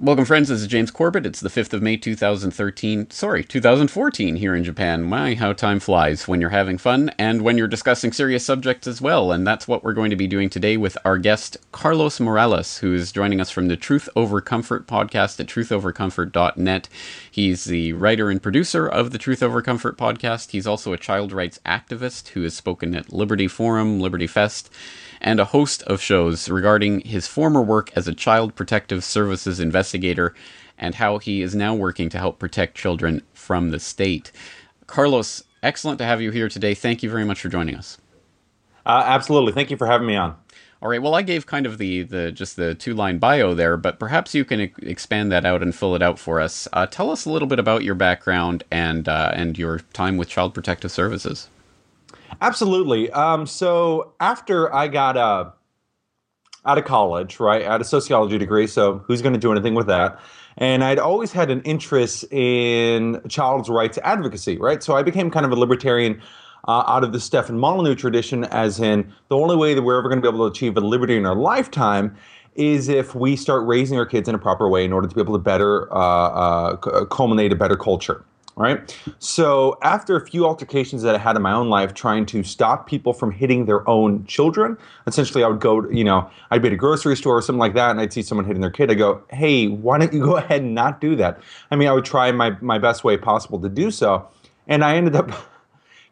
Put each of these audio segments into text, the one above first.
Welcome, friends. This is James Corbett. It's the 5th of May, 2013. Sorry, 2014 here in Japan. My, how time flies when you're having fun and when you're discussing serious subjects as well. And that's what we're going to be doing today with our guest, Carlos Morales, who is joining us from the Truth Over Comfort podcast at truthovercomfort.net. He's the writer and producer of the Truth Over Comfort podcast. He's also a child rights activist who has spoken at Liberty Forum, Liberty Fest and a host of shows regarding his former work as a child protective services investigator and how he is now working to help protect children from the state. Carlos, excellent to have you here today. Thank you very much for joining us. Uh, absolutely. Thank you for having me on. All right. Well, I gave kind of the, the just the two line bio there, but perhaps you can expand that out and fill it out for us. Uh, tell us a little bit about your background and uh, and your time with Child Protective Services. Absolutely. Um, so after I got uh, out of college, right, had a sociology degree, so who's going to do anything with that? And I'd always had an interest in child's rights advocacy, right? So I became kind of a libertarian uh, out of the Stefan Molyneux tradition, as in the only way that we're ever going to be able to achieve a liberty in our lifetime is if we start raising our kids in a proper way in order to be able to better uh, uh, culminate a better culture right? So after a few altercations that I had in my own life trying to stop people from hitting their own children, essentially I would go, you know, I'd be at a grocery store or something like that and I'd see someone hitting their kid. I go, hey, why don't you go ahead and not do that? I mean, I would try my, my best way possible to do so. And I ended up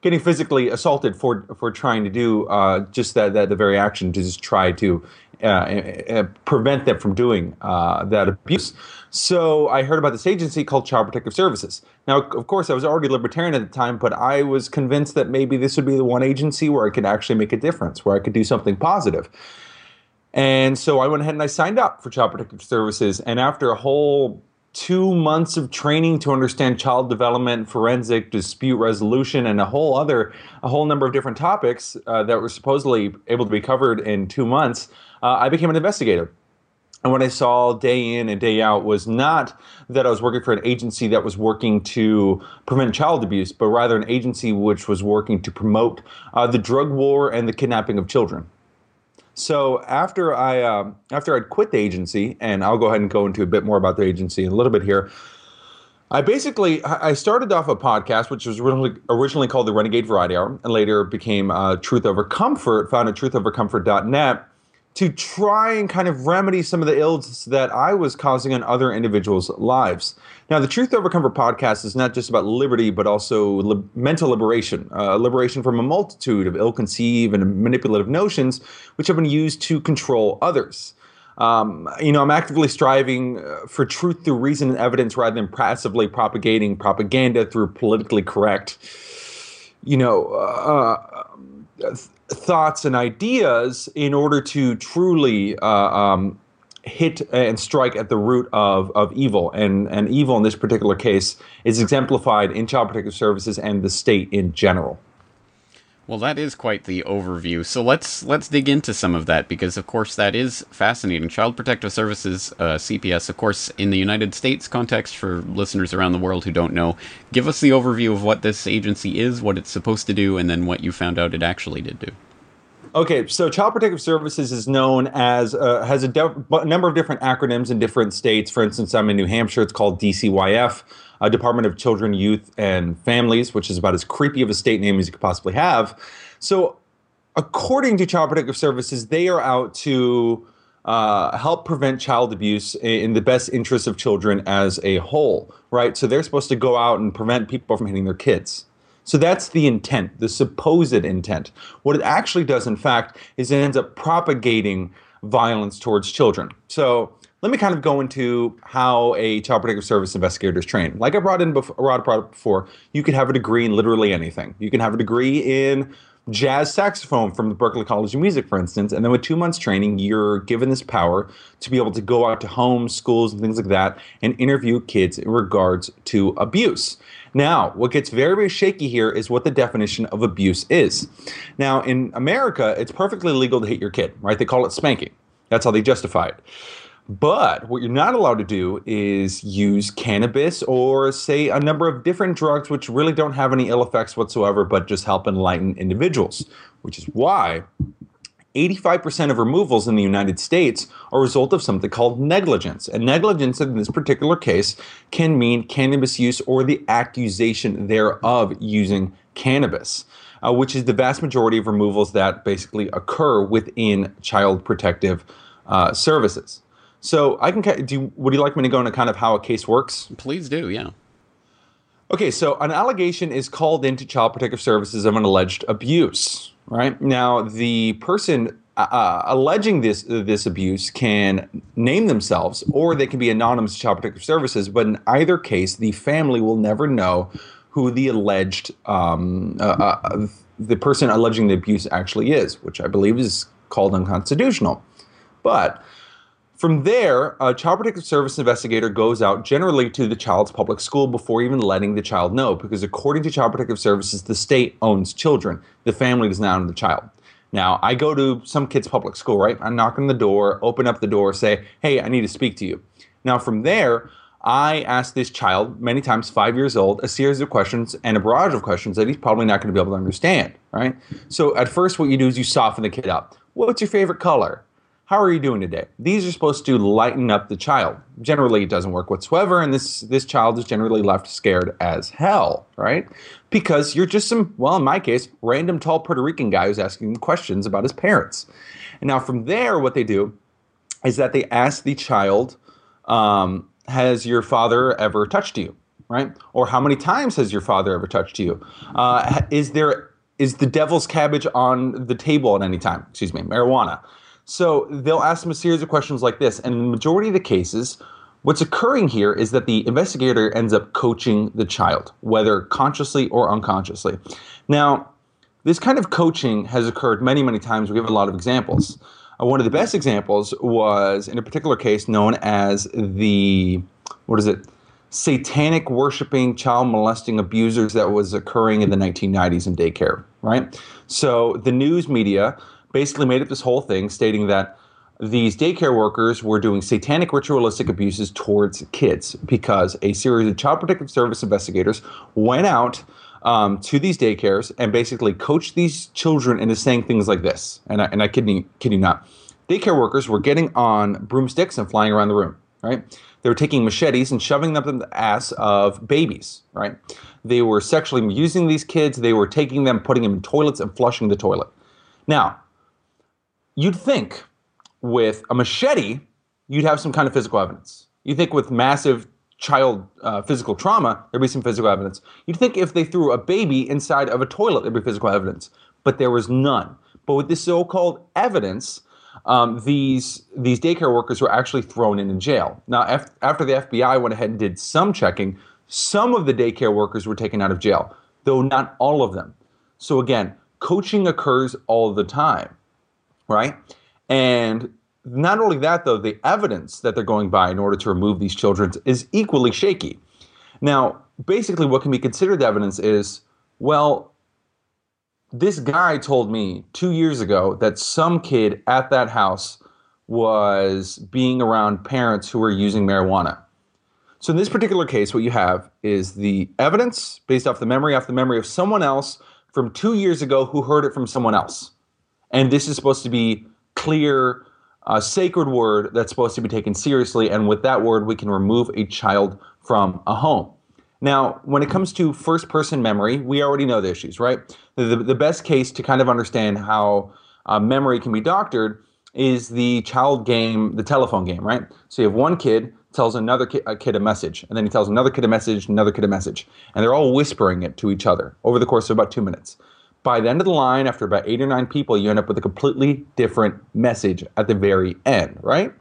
getting physically assaulted for for trying to do uh, just that, that the very action to just try to uh, uh, prevent them from doing uh, that abuse. So I heard about this agency called Child Protective Services. Now, of course, I was already libertarian at the time, but I was convinced that maybe this would be the one agency where I could actually make a difference, where I could do something positive. And so I went ahead and I signed up for Child Protective Services. And after a whole two months of training to understand child development, forensic dispute resolution, and a whole other, a whole number of different topics uh, that were supposedly able to be covered in two months, uh, I became an investigator. And what I saw day in and day out was not that I was working for an agency that was working to prevent child abuse, but rather an agency which was working to promote uh, the drug war and the kidnapping of children. So after I uh, after I'd quit the agency, and I'll go ahead and go into a bit more about the agency in a little bit here. I basically I started off a podcast which was originally, originally called the Renegade Variety Hour, and later became uh, Truth Over Comfort, found at truthovercomfort.net to try and kind of remedy some of the ills that I was causing on other individuals' lives. Now, the Truth Over podcast is not just about liberty, but also li- mental liberation, uh, liberation from a multitude of ill conceived and manipulative notions which have been used to control others. Um, you know, I'm actively striving uh, for truth through reason and evidence rather than passively propagating propaganda through politically correct, you know, uh, thoughts and ideas in order to truly uh, um, hit and strike at the root of, of evil. And, and evil in this particular case is exemplified in Child Protective Services and the state in general. Well, that is quite the overview. So let's let's dig into some of that because, of course, that is fascinating. Child Protective Services uh, (CPS), of course, in the United States context, for listeners around the world who don't know, give us the overview of what this agency is, what it's supposed to do, and then what you found out it actually did do. Okay, so Child Protective Services is known as uh, has a de- number of different acronyms in different states. For instance, I'm in New Hampshire; it's called DCYF uh, Department of Children, Youth, and Families, which is about as creepy of a state name as you could possibly have. So, according to Child Protective Services, they are out to uh, help prevent child abuse in the best interest of children as a whole, right? So, they're supposed to go out and prevent people from hitting their kids. So that's the intent, the supposed intent. What it actually does, in fact, is it ends up propagating violence towards children. So let me kind of go into how a child protective service investigator is trained. Like I brought in before, brought before, you can have a degree in literally anything. You can have a degree in jazz saxophone from the Berklee College of Music, for instance, and then with two months training, you're given this power to be able to go out to homes, schools, and things like that, and interview kids in regards to abuse. Now, what gets very, very shaky here is what the definition of abuse is. Now, in America, it's perfectly legal to hit your kid, right? They call it spanking. That's how they justify it. But what you're not allowed to do is use cannabis or, say, a number of different drugs which really don't have any ill effects whatsoever, but just help enlighten individuals, which is why 85% of removals in the United States are a result of something called negligence. And negligence in this particular case can mean cannabis use or the accusation thereof using cannabis, uh, which is the vast majority of removals that basically occur within child protective uh, services. So I can do. You, would you like me to go into kind of how a case works? Please do. Yeah. Okay, so an allegation is called into Child Protective Services of an alleged abuse. Right now, the person uh, uh, alleging this this abuse can name themselves, or they can be anonymous to Child Protective Services. But in either case, the family will never know who the alleged um, uh, uh, the person alleging the abuse actually is, which I believe is called unconstitutional. But from there, a child protective service investigator goes out generally to the child's public school before even letting the child know, because according to Child Protective Services, the state owns children. The family does not own the child. Now, I go to some kid's public school, right? I knock on the door, open up the door, say, hey, I need to speak to you. Now, from there, I ask this child, many times five years old, a series of questions and a barrage of questions that he's probably not going to be able to understand, right? So at first, what you do is you soften the kid up. What's your favorite color? How are you doing today? These are supposed to lighten up the child. Generally, it doesn't work whatsoever, and this this child is generally left scared as hell, right? Because you're just some, well, in my case, random tall Puerto Rican guy who's asking questions about his parents. And now from there, what they do is that they ask the child, um, "Has your father ever touched you?" Right? Or how many times has your father ever touched you? Uh, is there is the devil's cabbage on the table at any time? Excuse me, marijuana. So they'll ask them a series of questions like this. And in the majority of the cases, what's occurring here is that the investigator ends up coaching the child, whether consciously or unconsciously. Now, this kind of coaching has occurred many, many times. We have a lot of examples. Uh, one of the best examples was in a particular case known as the, what is it? Satanic worshiping, child molesting abusers that was occurring in the 1990s in daycare, right? So the news media basically made up this whole thing stating that these daycare workers were doing satanic ritualistic abuses towards kids because a series of child protective service investigators went out um, to these daycares and basically coached these children into saying things like this. And I, and I kid you, kid you not. Daycare workers were getting on broomsticks and flying around the room, right? They were taking machetes and shoving them in the ass of babies, right? They were sexually abusing these kids. They were taking them, putting them in toilets, and flushing the toilet. Now, you'd think with a machete, you'd have some kind of physical evidence. You think with massive child uh, physical trauma, there'd be some physical evidence. You'd think if they threw a baby inside of a toilet, there'd be physical evidence, but there was none. But with this so-called evidence, um, these these daycare workers were actually thrown in in jail. Now, af- after the FBI went ahead and did some checking, some of the daycare workers were taken out of jail, though not all of them. So again, coaching occurs all the time right? And not only that, though, the evidence that they're going by in order to remove these children is equally shaky. Now, basically, what can be considered evidence is well, this guy told me two years ago that some kid at that house was being around parents who were using marijuana. So, in this particular case, what you have is the evidence based off the memory, off the memory of someone else from two years ago who heard it from someone else. And this is supposed to be clear, uh, sacred word that's supposed to be taken seriously. And with that word, we can remove a child from a home. Now, when it comes to first person memory, we already know the issues, right? The, the best case to kind of understand how uh, memory can be doctored is the child game, the telephone game, right? So you have one kid tells another ki- a kid a message, and then he tells another kid a message, another kid a message, and they're all whispering it to each other over the course of about two minutes by the end of the line, after about eight or nine people, you end up with a completely different message at the very end, right?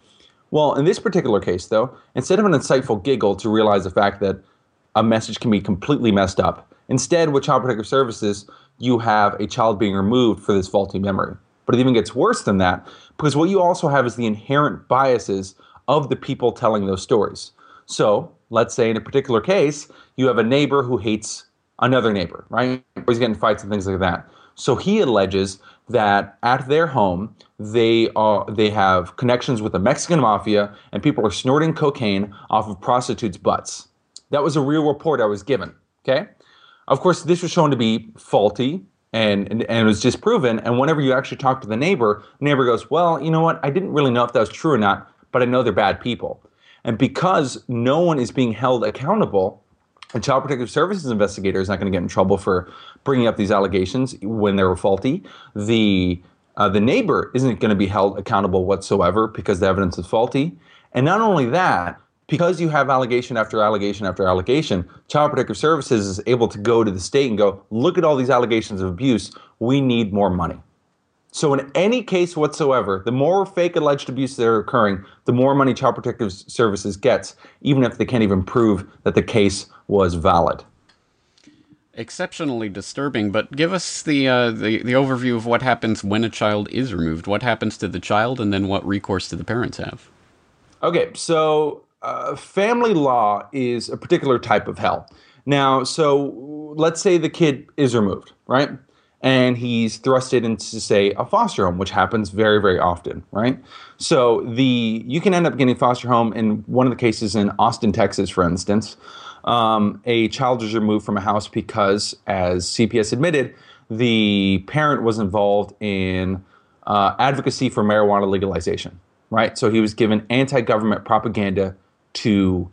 Well, in this particular case, though, instead of an insightful giggle to realize the fact that a message can be completely messed up, instead, with Child Protective Services, you have a child being removed for this faulty memory. But it even gets worse than that because what you also have is the inherent biases of the people telling those stories. So, let's say in a particular case, you have a neighbor who hates another neighbor, right? He's getting fights and things like that. So he alleges that at their home they are they have connections with the Mexican mafia and people are snorting cocaine off of prostitutes' butts. That was a real report I was given. Okay, of course this was shown to be faulty and, and, and it was disproven. And whenever you actually talk to the neighbor, the neighbor goes, Well, you know what? I didn't really know if that was true or not, but I know they're bad people. And because no one is being held accountable, a child protective services investigator is not going to get in trouble for bringing up these allegations when they were faulty. The uh, the neighbor isn't going to be held accountable whatsoever because the evidence is faulty. And not only that, because you have allegation after allegation after allegation, Child Protective Services is able to go to the state and go, look at all these allegations of abuse. We need more money. So, in any case whatsoever, the more fake alleged abuse that are occurring, the more money Child Protective Services gets, even if they can't even prove that the case was valid. Exceptionally disturbing, but give us the, uh, the the overview of what happens when a child is removed. What happens to the child, and then what recourse do the parents have? Okay, so uh, family law is a particular type of hell. Now, so let's say the kid is removed, right? And he's thrusted into say a foster home which happens very very often right? So the you can end up getting foster home in one of the cases in austin texas for instance. Um, a child was removed from a house because as cps admitted the parent was involved in uh, advocacy for marijuana legalization right? So he was given anti-government propaganda to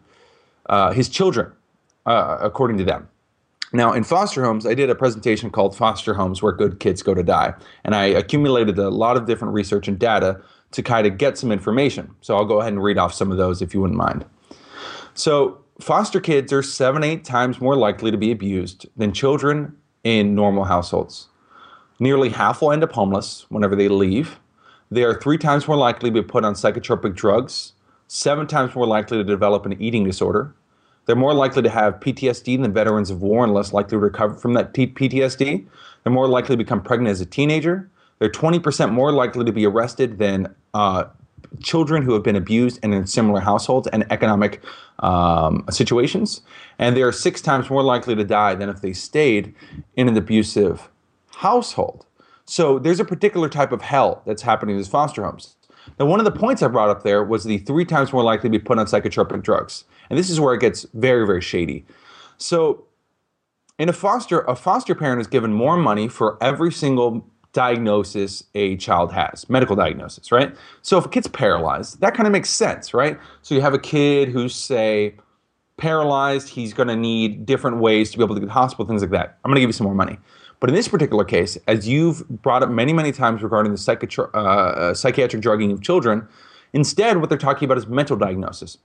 uh, his children uh, according to them now, in foster homes, I did a presentation called Foster Homes Where Good Kids Go to Die. And I accumulated a lot of different research and data to kind of get some information. So I'll go ahead and read off some of those if you wouldn't mind. So, foster kids are seven, eight times more likely to be abused than children in normal households. Nearly half will end up homeless whenever they leave. They are three times more likely to be put on psychotropic drugs, seven times more likely to develop an eating disorder, they're more likely to have PTSD than veterans of war and less likely to recover from that PTSD. They're more likely to become pregnant as a teenager. They're 20% more likely to be arrested than uh, children who have been abused and in similar households and economic um, situations. And they are six times more likely to die than if they stayed in an abusive household. So there's a particular type of hell that's happening in these foster homes. Now, one of the points I brought up there was the three times more likely to be put on psychotropic drugs. And this is where it gets very, very shady. So, in a foster, a foster parent is given more money for every single diagnosis a child has, medical diagnosis, right? So if a kid's paralyzed, that kind of makes sense, right? So you have a kid who's, say, paralyzed, he's going to need different ways to be able to get to the hospital, things like that. I'm going to give you some more money. But in this particular case, as you've brought up many, many times regarding the psychiatri- uh, uh, psychiatric drugging of children, instead, what they're talking about is mental diagnosis.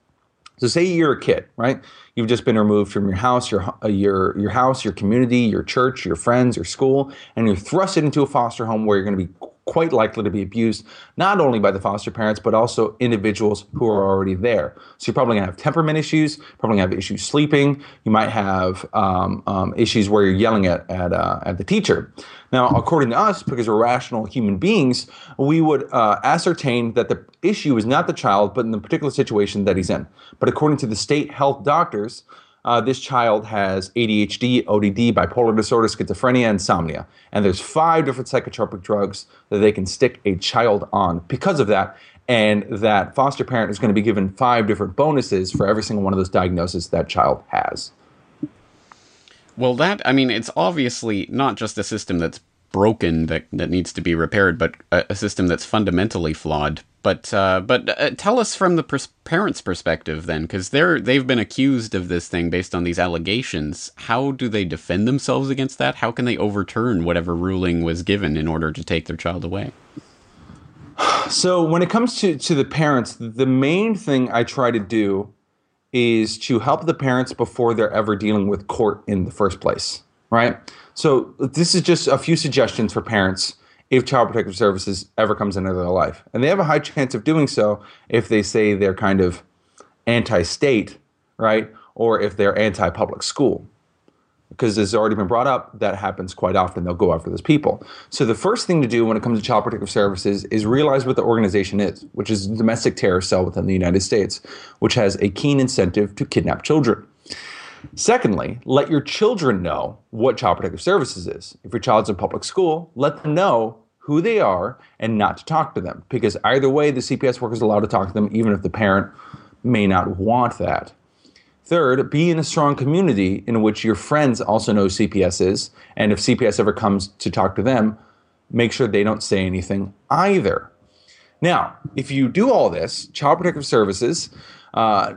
So, say you're a kid, right? You've just been removed from your house, your uh, your your house, your community, your church, your friends, your school, and you're thrusted into a foster home where you're going to be quite likely to be abused, not only by the foster parents, but also individuals who are already there. So you're probably to have temperament issues, probably to have issues sleeping. You might have um, um, issues where you're yelling at, at, uh, at the teacher. Now, according to us, because we're rational human beings, we would uh, ascertain that the issue is not the child, but in the particular situation that he's in. But according to the state health doctors, uh, this child has ADHD, ODD, bipolar disorder, schizophrenia, insomnia. And there's five different psychotropic drugs that they can stick a child on because of that. And that foster parent is going to be given five different bonuses for every single one of those diagnoses that child has. Well, that, I mean, it's obviously not just a system that's broken that, that needs to be repaired, but a, a system that's fundamentally flawed. But uh, but uh, tell us from the pers- parents' perspective then, because they're they've been accused of this thing based on these allegations. How do they defend themselves against that? How can they overturn whatever ruling was given in order to take their child away? So when it comes to to the parents, the main thing I try to do is to help the parents before they're ever dealing with court in the first place, right? So this is just a few suggestions for parents if Child Protective Services ever comes into their life. And they have a high chance of doing so if they say they're kind of anti state, right? Or if they're anti public school. Because it's already been brought up, that happens quite often. They'll go after those people. So, the first thing to do when it comes to Child Protective Services is realize what the organization is, which is a domestic terror cell within the United States, which has a keen incentive to kidnap children. Secondly, let your children know what Child Protective Services is. If your child's in public school, let them know who they are and not to talk to them because either way, the CPS worker is allowed to talk to them even if the parent may not want that. Third, be in a strong community in which your friends also know CPS is, and if CPS ever comes to talk to them, make sure they don't say anything either. Now, if you do all this, Child Protective Services uh,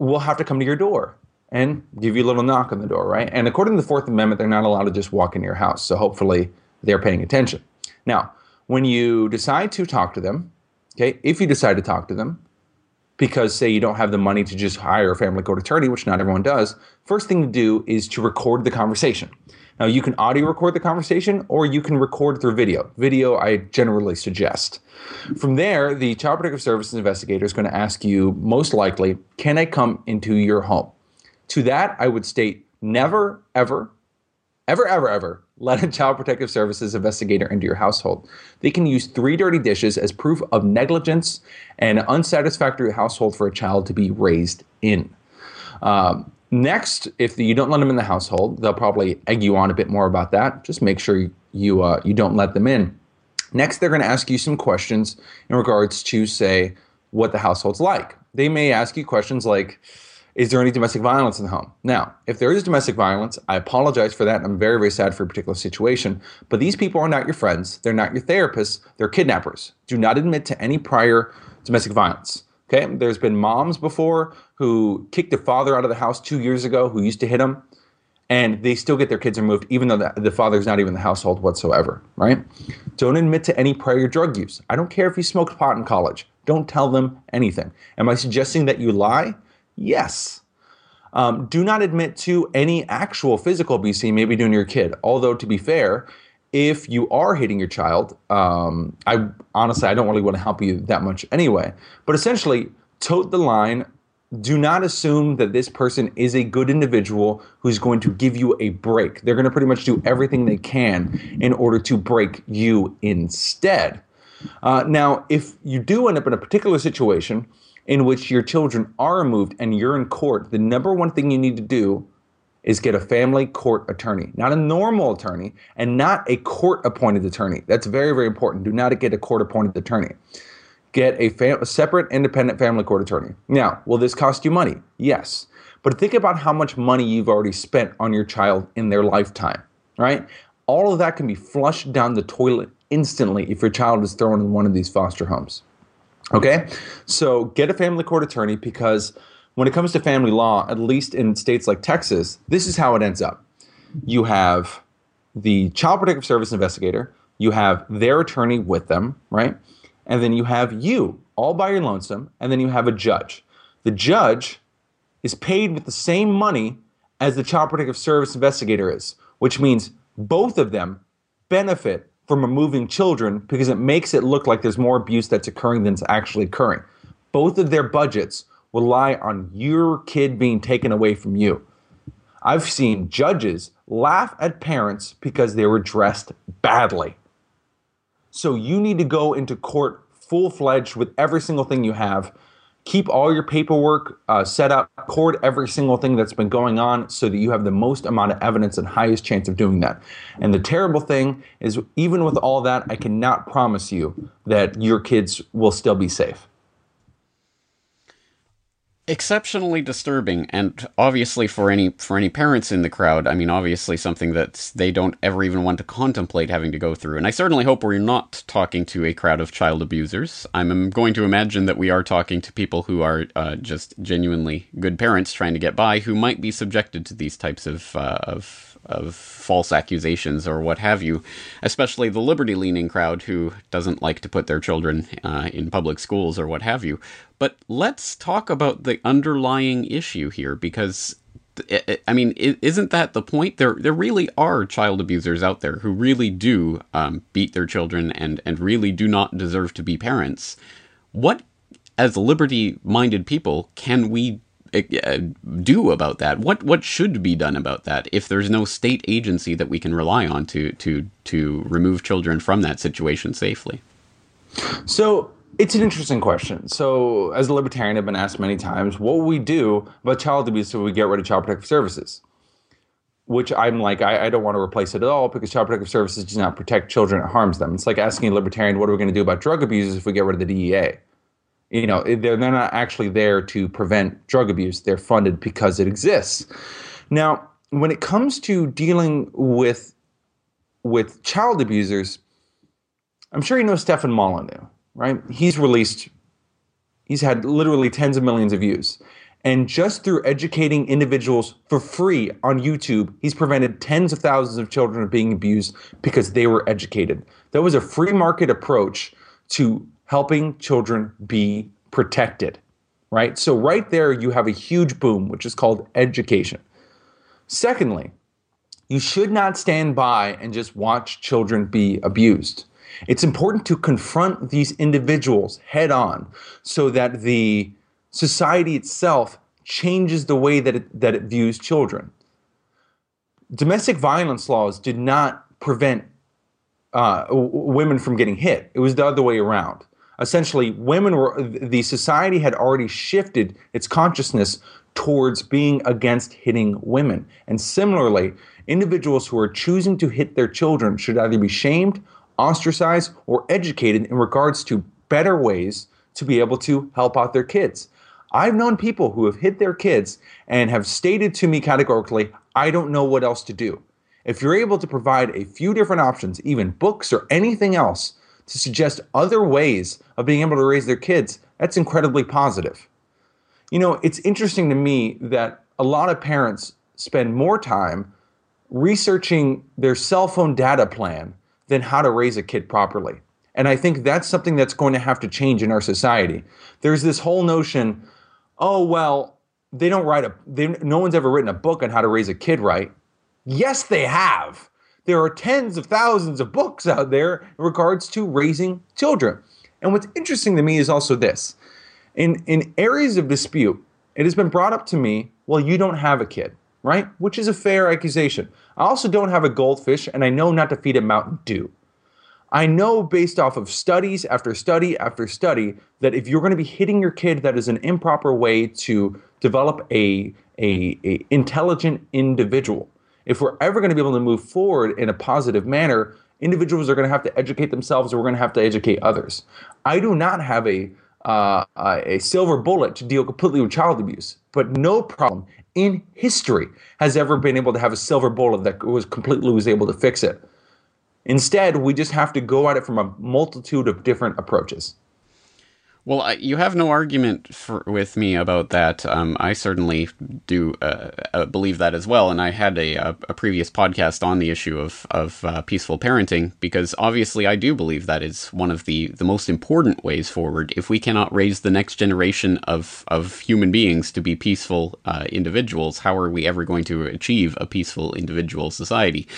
will have to come to your door and give you a little knock on the door, right? And according to the Fourth Amendment, they're not allowed to just walk into your house. So hopefully they're paying attention. Now, when you decide to talk to them, okay, if you decide to talk to them, because say you don't have the money to just hire a family court attorney, which not everyone does, first thing to do is to record the conversation. Now you can audio record the conversation or you can record through video. Video I generally suggest. From there, the Child Protective Services investigator is going to ask you most likely, can I come into your home? To that, I would state never, ever, ever, ever, ever let a Child Protective Services investigator into your household. They can use three dirty dishes as proof of negligence and unsatisfactory household for a child to be raised in. Um, next, if you don't let them in the household, they'll probably egg you on a bit more about that. Just make sure you uh, you don't let them in. Next, they're going to ask you some questions in regards to say what the household's like. They may ask you questions like is there any domestic violence in the home? Now, if there is domestic violence, I apologize for that. I'm very, very sad for a particular situation. But these people are not your friends. They're not your therapists. They're kidnappers. Do not admit to any prior domestic violence. Okay? There's been moms before who kicked a father out of the house two years ago who used to hit him, and they still get their kids removed, even though the, the father's not even in the household whatsoever, right? Don't admit to any prior drug use. I don't care if you smoked pot in college. Don't tell them anything. Am I suggesting that you lie? Yes. Um, do not admit to any actual physical abuse you may be doing your kid. Although, to be fair, if you are hitting your child, um, I honestly I don't really want to help you that much anyway. But essentially, tote the line. Do not assume that this person is a good individual who's going to give you a break. They're going to pretty much do everything they can in order to break you instead. Uh, now, if you do end up in a particular situation in which your children are removed and you're in court, the number one thing you need to do is get a family court attorney, not a normal attorney and not a court appointed attorney. That's very, very important. Do not get a court appointed attorney. Get a, fam- a separate independent family court attorney. Now, will this cost you money? Yes. But think about how much money you've already spent on your child in their lifetime, right? All of that can be flushed down the toilet instantly if your child is thrown in one of these foster homes. Okay, so get a family court attorney because when it comes to family law, at least in states like Texas, this is how it ends up. You have the Child Protective Service investigator, you have their attorney with them, right? And then you have you all by your lonesome, and then you have a judge. The judge is paid with the same money as the Child Protective Service investigator is, which means both of them benefit from removing children because it makes it look like there's more abuse that's occurring than is actually occurring. Both of their budgets rely on your kid being taken away from you. I've seen judges laugh at parents because they were dressed badly. So you need to go into court full fledged with every single thing you have keep all your paperwork uh, set up, record every single thing that's been going on so that you have the most amount of evidence and highest chance of doing that. And the terrible thing is, even with all that, I cannot promise you that your kids will still be safe exceptionally disturbing and obviously for any for any parents in the crowd i mean obviously something that they don't ever even want to contemplate having to go through. And i certainly hope we're not talking to a crowd of child abusers. I'm going to imagine that we are talking to people who are uh, just genuinely good parents trying to get by who might be subjected to these types of uh, of of false accusations or what have you, especially the liberty leaning crowd who doesn't like to put their children uh, in public schools or what have you. But let's talk about the underlying issue here because. I mean, isn't that the point? There, there really are child abusers out there who really do um, beat their children and and really do not deserve to be parents. What, as liberty-minded people, can we do about that? What what should be done about that if there's no state agency that we can rely on to to to remove children from that situation safely? So it's an interesting question. So, as a libertarian, I've been asked many times, what would we do about child abuse if we get rid of Child Protective Services? Which I'm like, I, I, don't want to replace it at all because Child Protective Services does not protect children; it harms them. It's like asking a libertarian, what are we going to do about drug abusers if we get rid of the DEA? You know, they're, they're not actually there to prevent drug abuse. They're funded because it exists. Now, when it comes to dealing with with child abusers, I'm sure you know Stefan Molyneux, right? He's released, he's had literally tens of millions of views. And just through educating individuals for free on YouTube, he's prevented tens of thousands of children from being abused because they were educated. That was a free market approach to helping children be protected, right? So, right there, you have a huge boom, which is called education. Secondly, you should not stand by and just watch children be abused. It's important to confront these individuals head on so that the society itself changes the way that it, that it views children. Domestic violence laws did not prevent uh, women from getting hit. It was the other way around. Essentially, women were the society had already shifted its consciousness towards being against hitting women. And similarly, individuals who are choosing to hit their children should either be shamed, ostracized, or educated in regards to better ways to be able to help out their kids. I've known people who have hit their kids and have stated to me categorically, I don't know what else to do. If you're able to provide a few different options, even books or anything else, to suggest other ways of being able to raise their kids, that's incredibly positive. You know, it's interesting to me that a lot of parents spend more time researching their cell phone data plan than how to raise a kid properly. And I think that's something that's going to have to change in our society. There's this whole notion oh well they don't write a they, no one's ever written a book on how to raise a kid right yes they have there are tens of thousands of books out there in regards to raising children. And what's interesting to me is also this. In in areas of dispute it has been brought up to me well you don't have a kid right? Which is a fair accusation. I also don't have a goldfish and i know not to feed it mountain dew. I know based off of studies after study after study that if you're going to be hitting your kid, that is an improper way to develop a, a, a intelligent individual. If we're ever going to be able to move forward in a positive manner, individuals are going to have to educate themselves, or we're going to have to educate others. I do not have a uh, a silver bullet to deal completely with child abuse, but no problem in history has ever been able to have a silver bullet that was completely was able to fix it. Instead, we just have to go at it from a multitude of different approaches. Well, I, you have no argument for, with me about that. Um, I certainly do uh, uh, believe that as well. And I had a, a, a previous podcast on the issue of, of uh, peaceful parenting because obviously I do believe that is one of the, the most important ways forward. If we cannot raise the next generation of, of human beings to be peaceful uh, individuals, how are we ever going to achieve a peaceful individual society?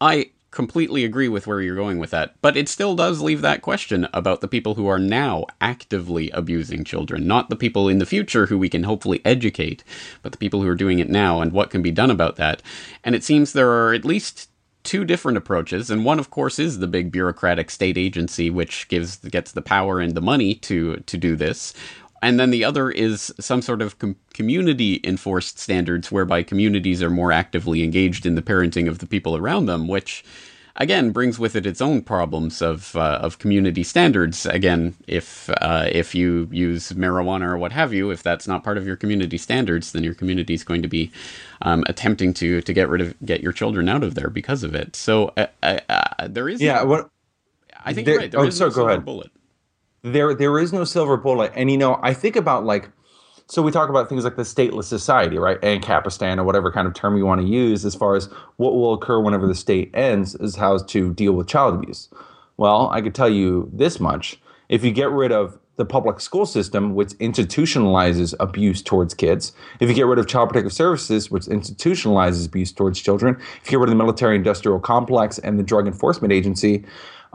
I completely agree with where you're going with that, but it still does leave that question about the people who are now actively abusing children, not the people in the future who we can hopefully educate, but the people who are doing it now and what can be done about that. And it seems there are at least two different approaches, and one, of course, is the big bureaucratic state agency which gives gets the power and the money to to do this, and then the other is some sort of com- community enforced standards whereby communities are more actively engaged in the parenting of the people around them which again brings with it its own problems of uh, of community standards. Again if uh, if you use marijuana or what have you if that's not part of your community standards then your community is going to be um, attempting to to get rid of get your children out of there because of it. So uh, uh, uh there is yeah no, what I think there, right. There oh, is sorry, no go ahead. bullet there there is no silver bullet. And you know i think about like so we talk about things like the stateless society right? Ancapistan or whatever kind of term you want to use as far as what will occur whenever the state ends is how to deal with child abuse. Well i could tell you this much. If you get rid of the public school system, which institutionalizes abuse towards kids, if you get rid of child protective services, which institutionalizes abuse towards children, if you get rid of the military industrial complex and the drug enforcement agency,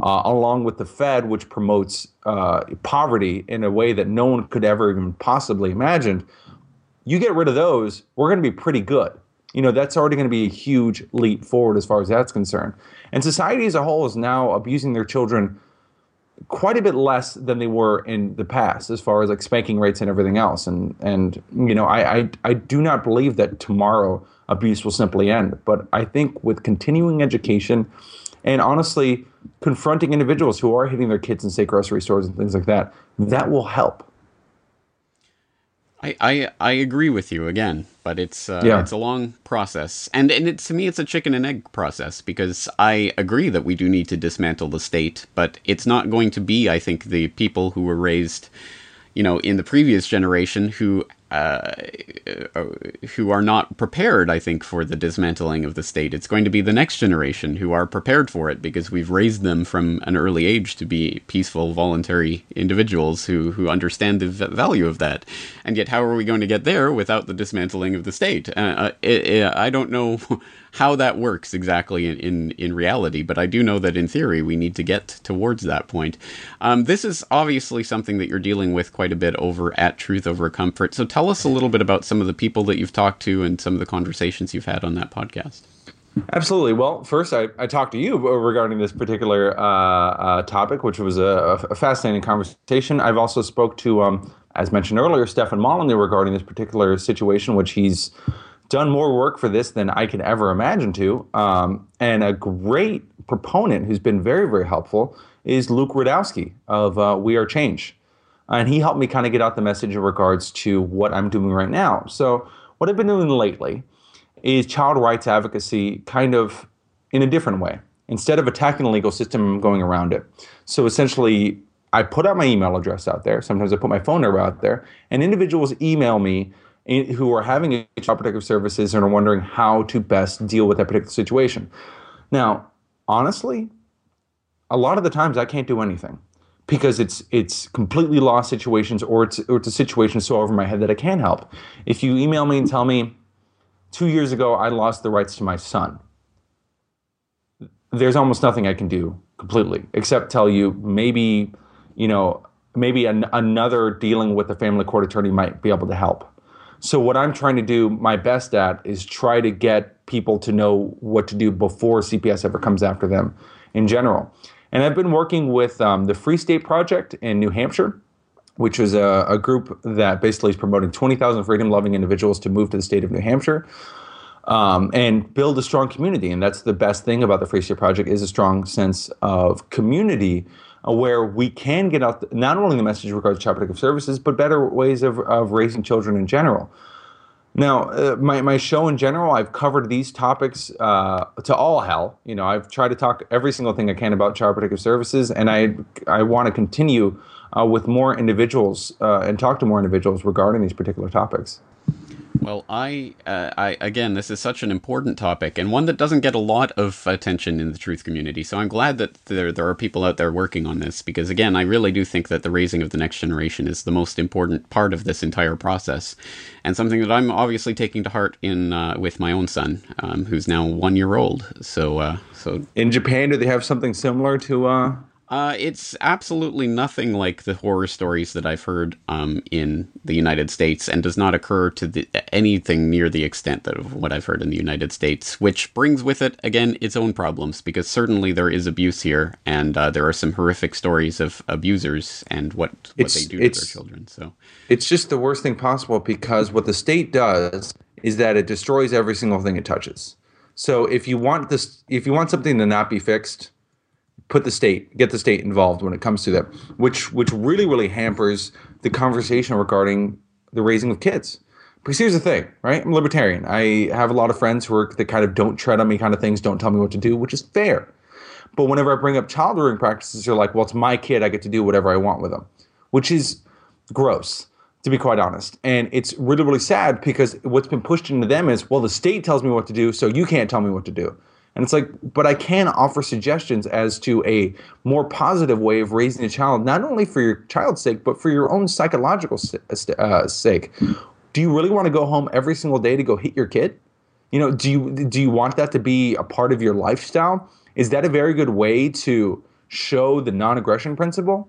uh, along with the Fed, which promotes uh, poverty in a way that no one could ever even possibly imagine. You get rid of those, we're going to be pretty good. You know, that's already going to be a huge leap forward as far as that's concerned. And society as a whole is now abusing their children quite a bit less than they were in the past as far as like spanking rates and everything else and and you know I, I i do not believe that tomorrow abuse will simply end but i think with continuing education and honestly confronting individuals who are hitting their kids in say grocery stores and things like that that will help I, I, I agree with you again, but it's uh, yeah. it's a long process, and and it, to me it's a chicken and egg process because I agree that we do need to dismantle the state, but it's not going to be I think the people who were raised, you know, in the previous generation who uh, who are not prepared, I think, for the dismantling of the state. It's going to be the next generation who are prepared for it because we've raised them from an early age to be peaceful, voluntary individuals who, who understand the value of that. And yet, how are we going to get there without the dismantling of the state? Uh, uh I don't know how that works exactly in, in, in, reality, but I do know that in theory we need to get towards that point. Um, this is obviously something that you're dealing with quite a bit over at Truth Over Comfort. So tell us a little bit about some of the people that you've talked to and some of the conversations you've had on that podcast. Absolutely. Well, first, I, I talked to you regarding this particular uh, uh, topic, which was a, a, fascinating conversation. I've also spoke to, um, as mentioned earlier, Stefan Molyneux regarding this particular situation, which he's done more work for this than I could ever imagine to. Um, and a great proponent who's been very, very helpful is Luke Rudkowski of uh, We Are Change. And he helped me kind of get out the message in regards to what I'm doing right now. So, what I've been doing lately is child rights advocacy kind of in a different way. Instead of attacking the legal system, I'm going around it. So, essentially, I put out my email address out there. Sometimes I put my phone number out there, and individuals email me who are having child protective services and are wondering how to best deal with that particular situation. Now, honestly, a lot of the times I can't do anything because it's it's completely lost situations or it's or it's a situation so over my head that I can't help. If you email me and tell me two years ago I lost the rights to my son, there's almost nothing I can do completely except tell you maybe you know maybe an, another dealing with a family court attorney might be able to help so what I'm trying to do my best at is try to get people to know what to do before CPS ever comes after them in general. And I've been working with um, the Free State Project in New Hampshire, which is a, a group that basically is promoting 20,000 freedom-loving individuals to move to the state of New Hampshire. Um, and build a strong community. And that's the best thing about the Free State Project is a strong sense of community where we can get out the, not only the message regarding child protective services, but better ways of, of raising children in general. Now, uh, my, my show in general, I've covered these topics uh, to all hell. You know, I've tried to talk every single thing I can about child protective services, and I I want to continue uh, with more individuals uh, and talk to more individuals regarding these particular topics. Well, I, uh, I again, this is such an important topic and one that doesn't get a lot of attention in the truth community. So I'm glad that there there are people out there working on this because again, I really do think that the raising of the next generation is the most important part of this entire process, and something that I'm obviously taking to heart in uh, with my own son, um, who's now one year old. So, uh, so in Japan, do they have something similar to? Uh, it's absolutely nothing like the horror stories that I've heard um, in the United States, and does not occur to the, anything near the extent of what I've heard in the United States. Which brings with it again its own problems, because certainly there is abuse here, and uh, there are some horrific stories of abusers and what what it's, they do to their children. So it's just the worst thing possible because what the state does is that it destroys every single thing it touches. So if you want this, if you want something to not be fixed put the state, get the state involved when it comes to that, which which really really hampers the conversation regarding the raising of kids. Because here's the thing, right? I'm a libertarian. I have a lot of friends who are that kind of don't tread on me kind of things, don't tell me what to do, which is fair. But whenever I bring up child rearing practices, they're like, well, it's my kid. I get to do whatever I want with them, which is gross, to be quite honest. And it's really, really sad because what's been pushed into them is, well, the state tells me what to do, so you can't tell me what to do. And it's like, but I can offer suggestions as to a more positive way of raising a child, not only for your child's sake, but for your own psychological uh, sake. Do you really want to go home every single day to go hit your kid? You know, do you do you want that to be a part of your lifestyle? Is that a very good way to show the non-aggression principle?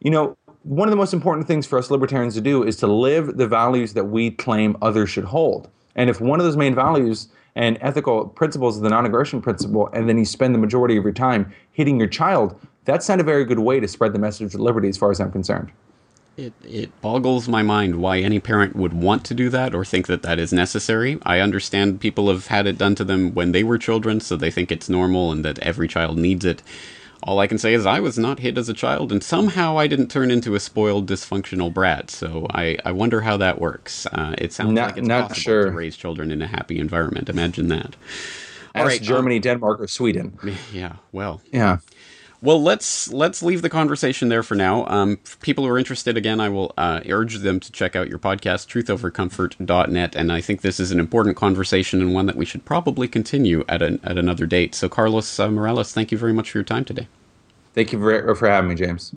You know, one of the most important things for us libertarians to do is to live the values that we claim others should hold. And if one of those main values and ethical principles of the non-aggression principle, and then you spend the majority of your time hitting your child, that's not a very good way to spread the message of liberty, as far as I'm concerned. It, it boggles my mind why any parent would want to do that or think that that is necessary. I understand people have had it done to them when they were children, so they think it's normal and that every child needs it. All I can say is I was not hit as a child, and somehow I didn't turn into a spoiled, dysfunctional brat. So I, I wonder how that works. Uh, it sounds Not- like it's not possible sure. to raise children in a happy environment. Imagine that. All Ask right, um, Germany, Denmark, or Sweden. Yeah. Well. Yeah. Well, let's let's leave the conversation there for now. Um, for people who are interested, again, I will uh, urge them to check out your podcast, truthovercomfort.net. And I think this is an important conversation and one that we should probably continue at an, at another date. So, Carlos uh, Morales, thank you very much for your time today. Thank you for, for having me, James.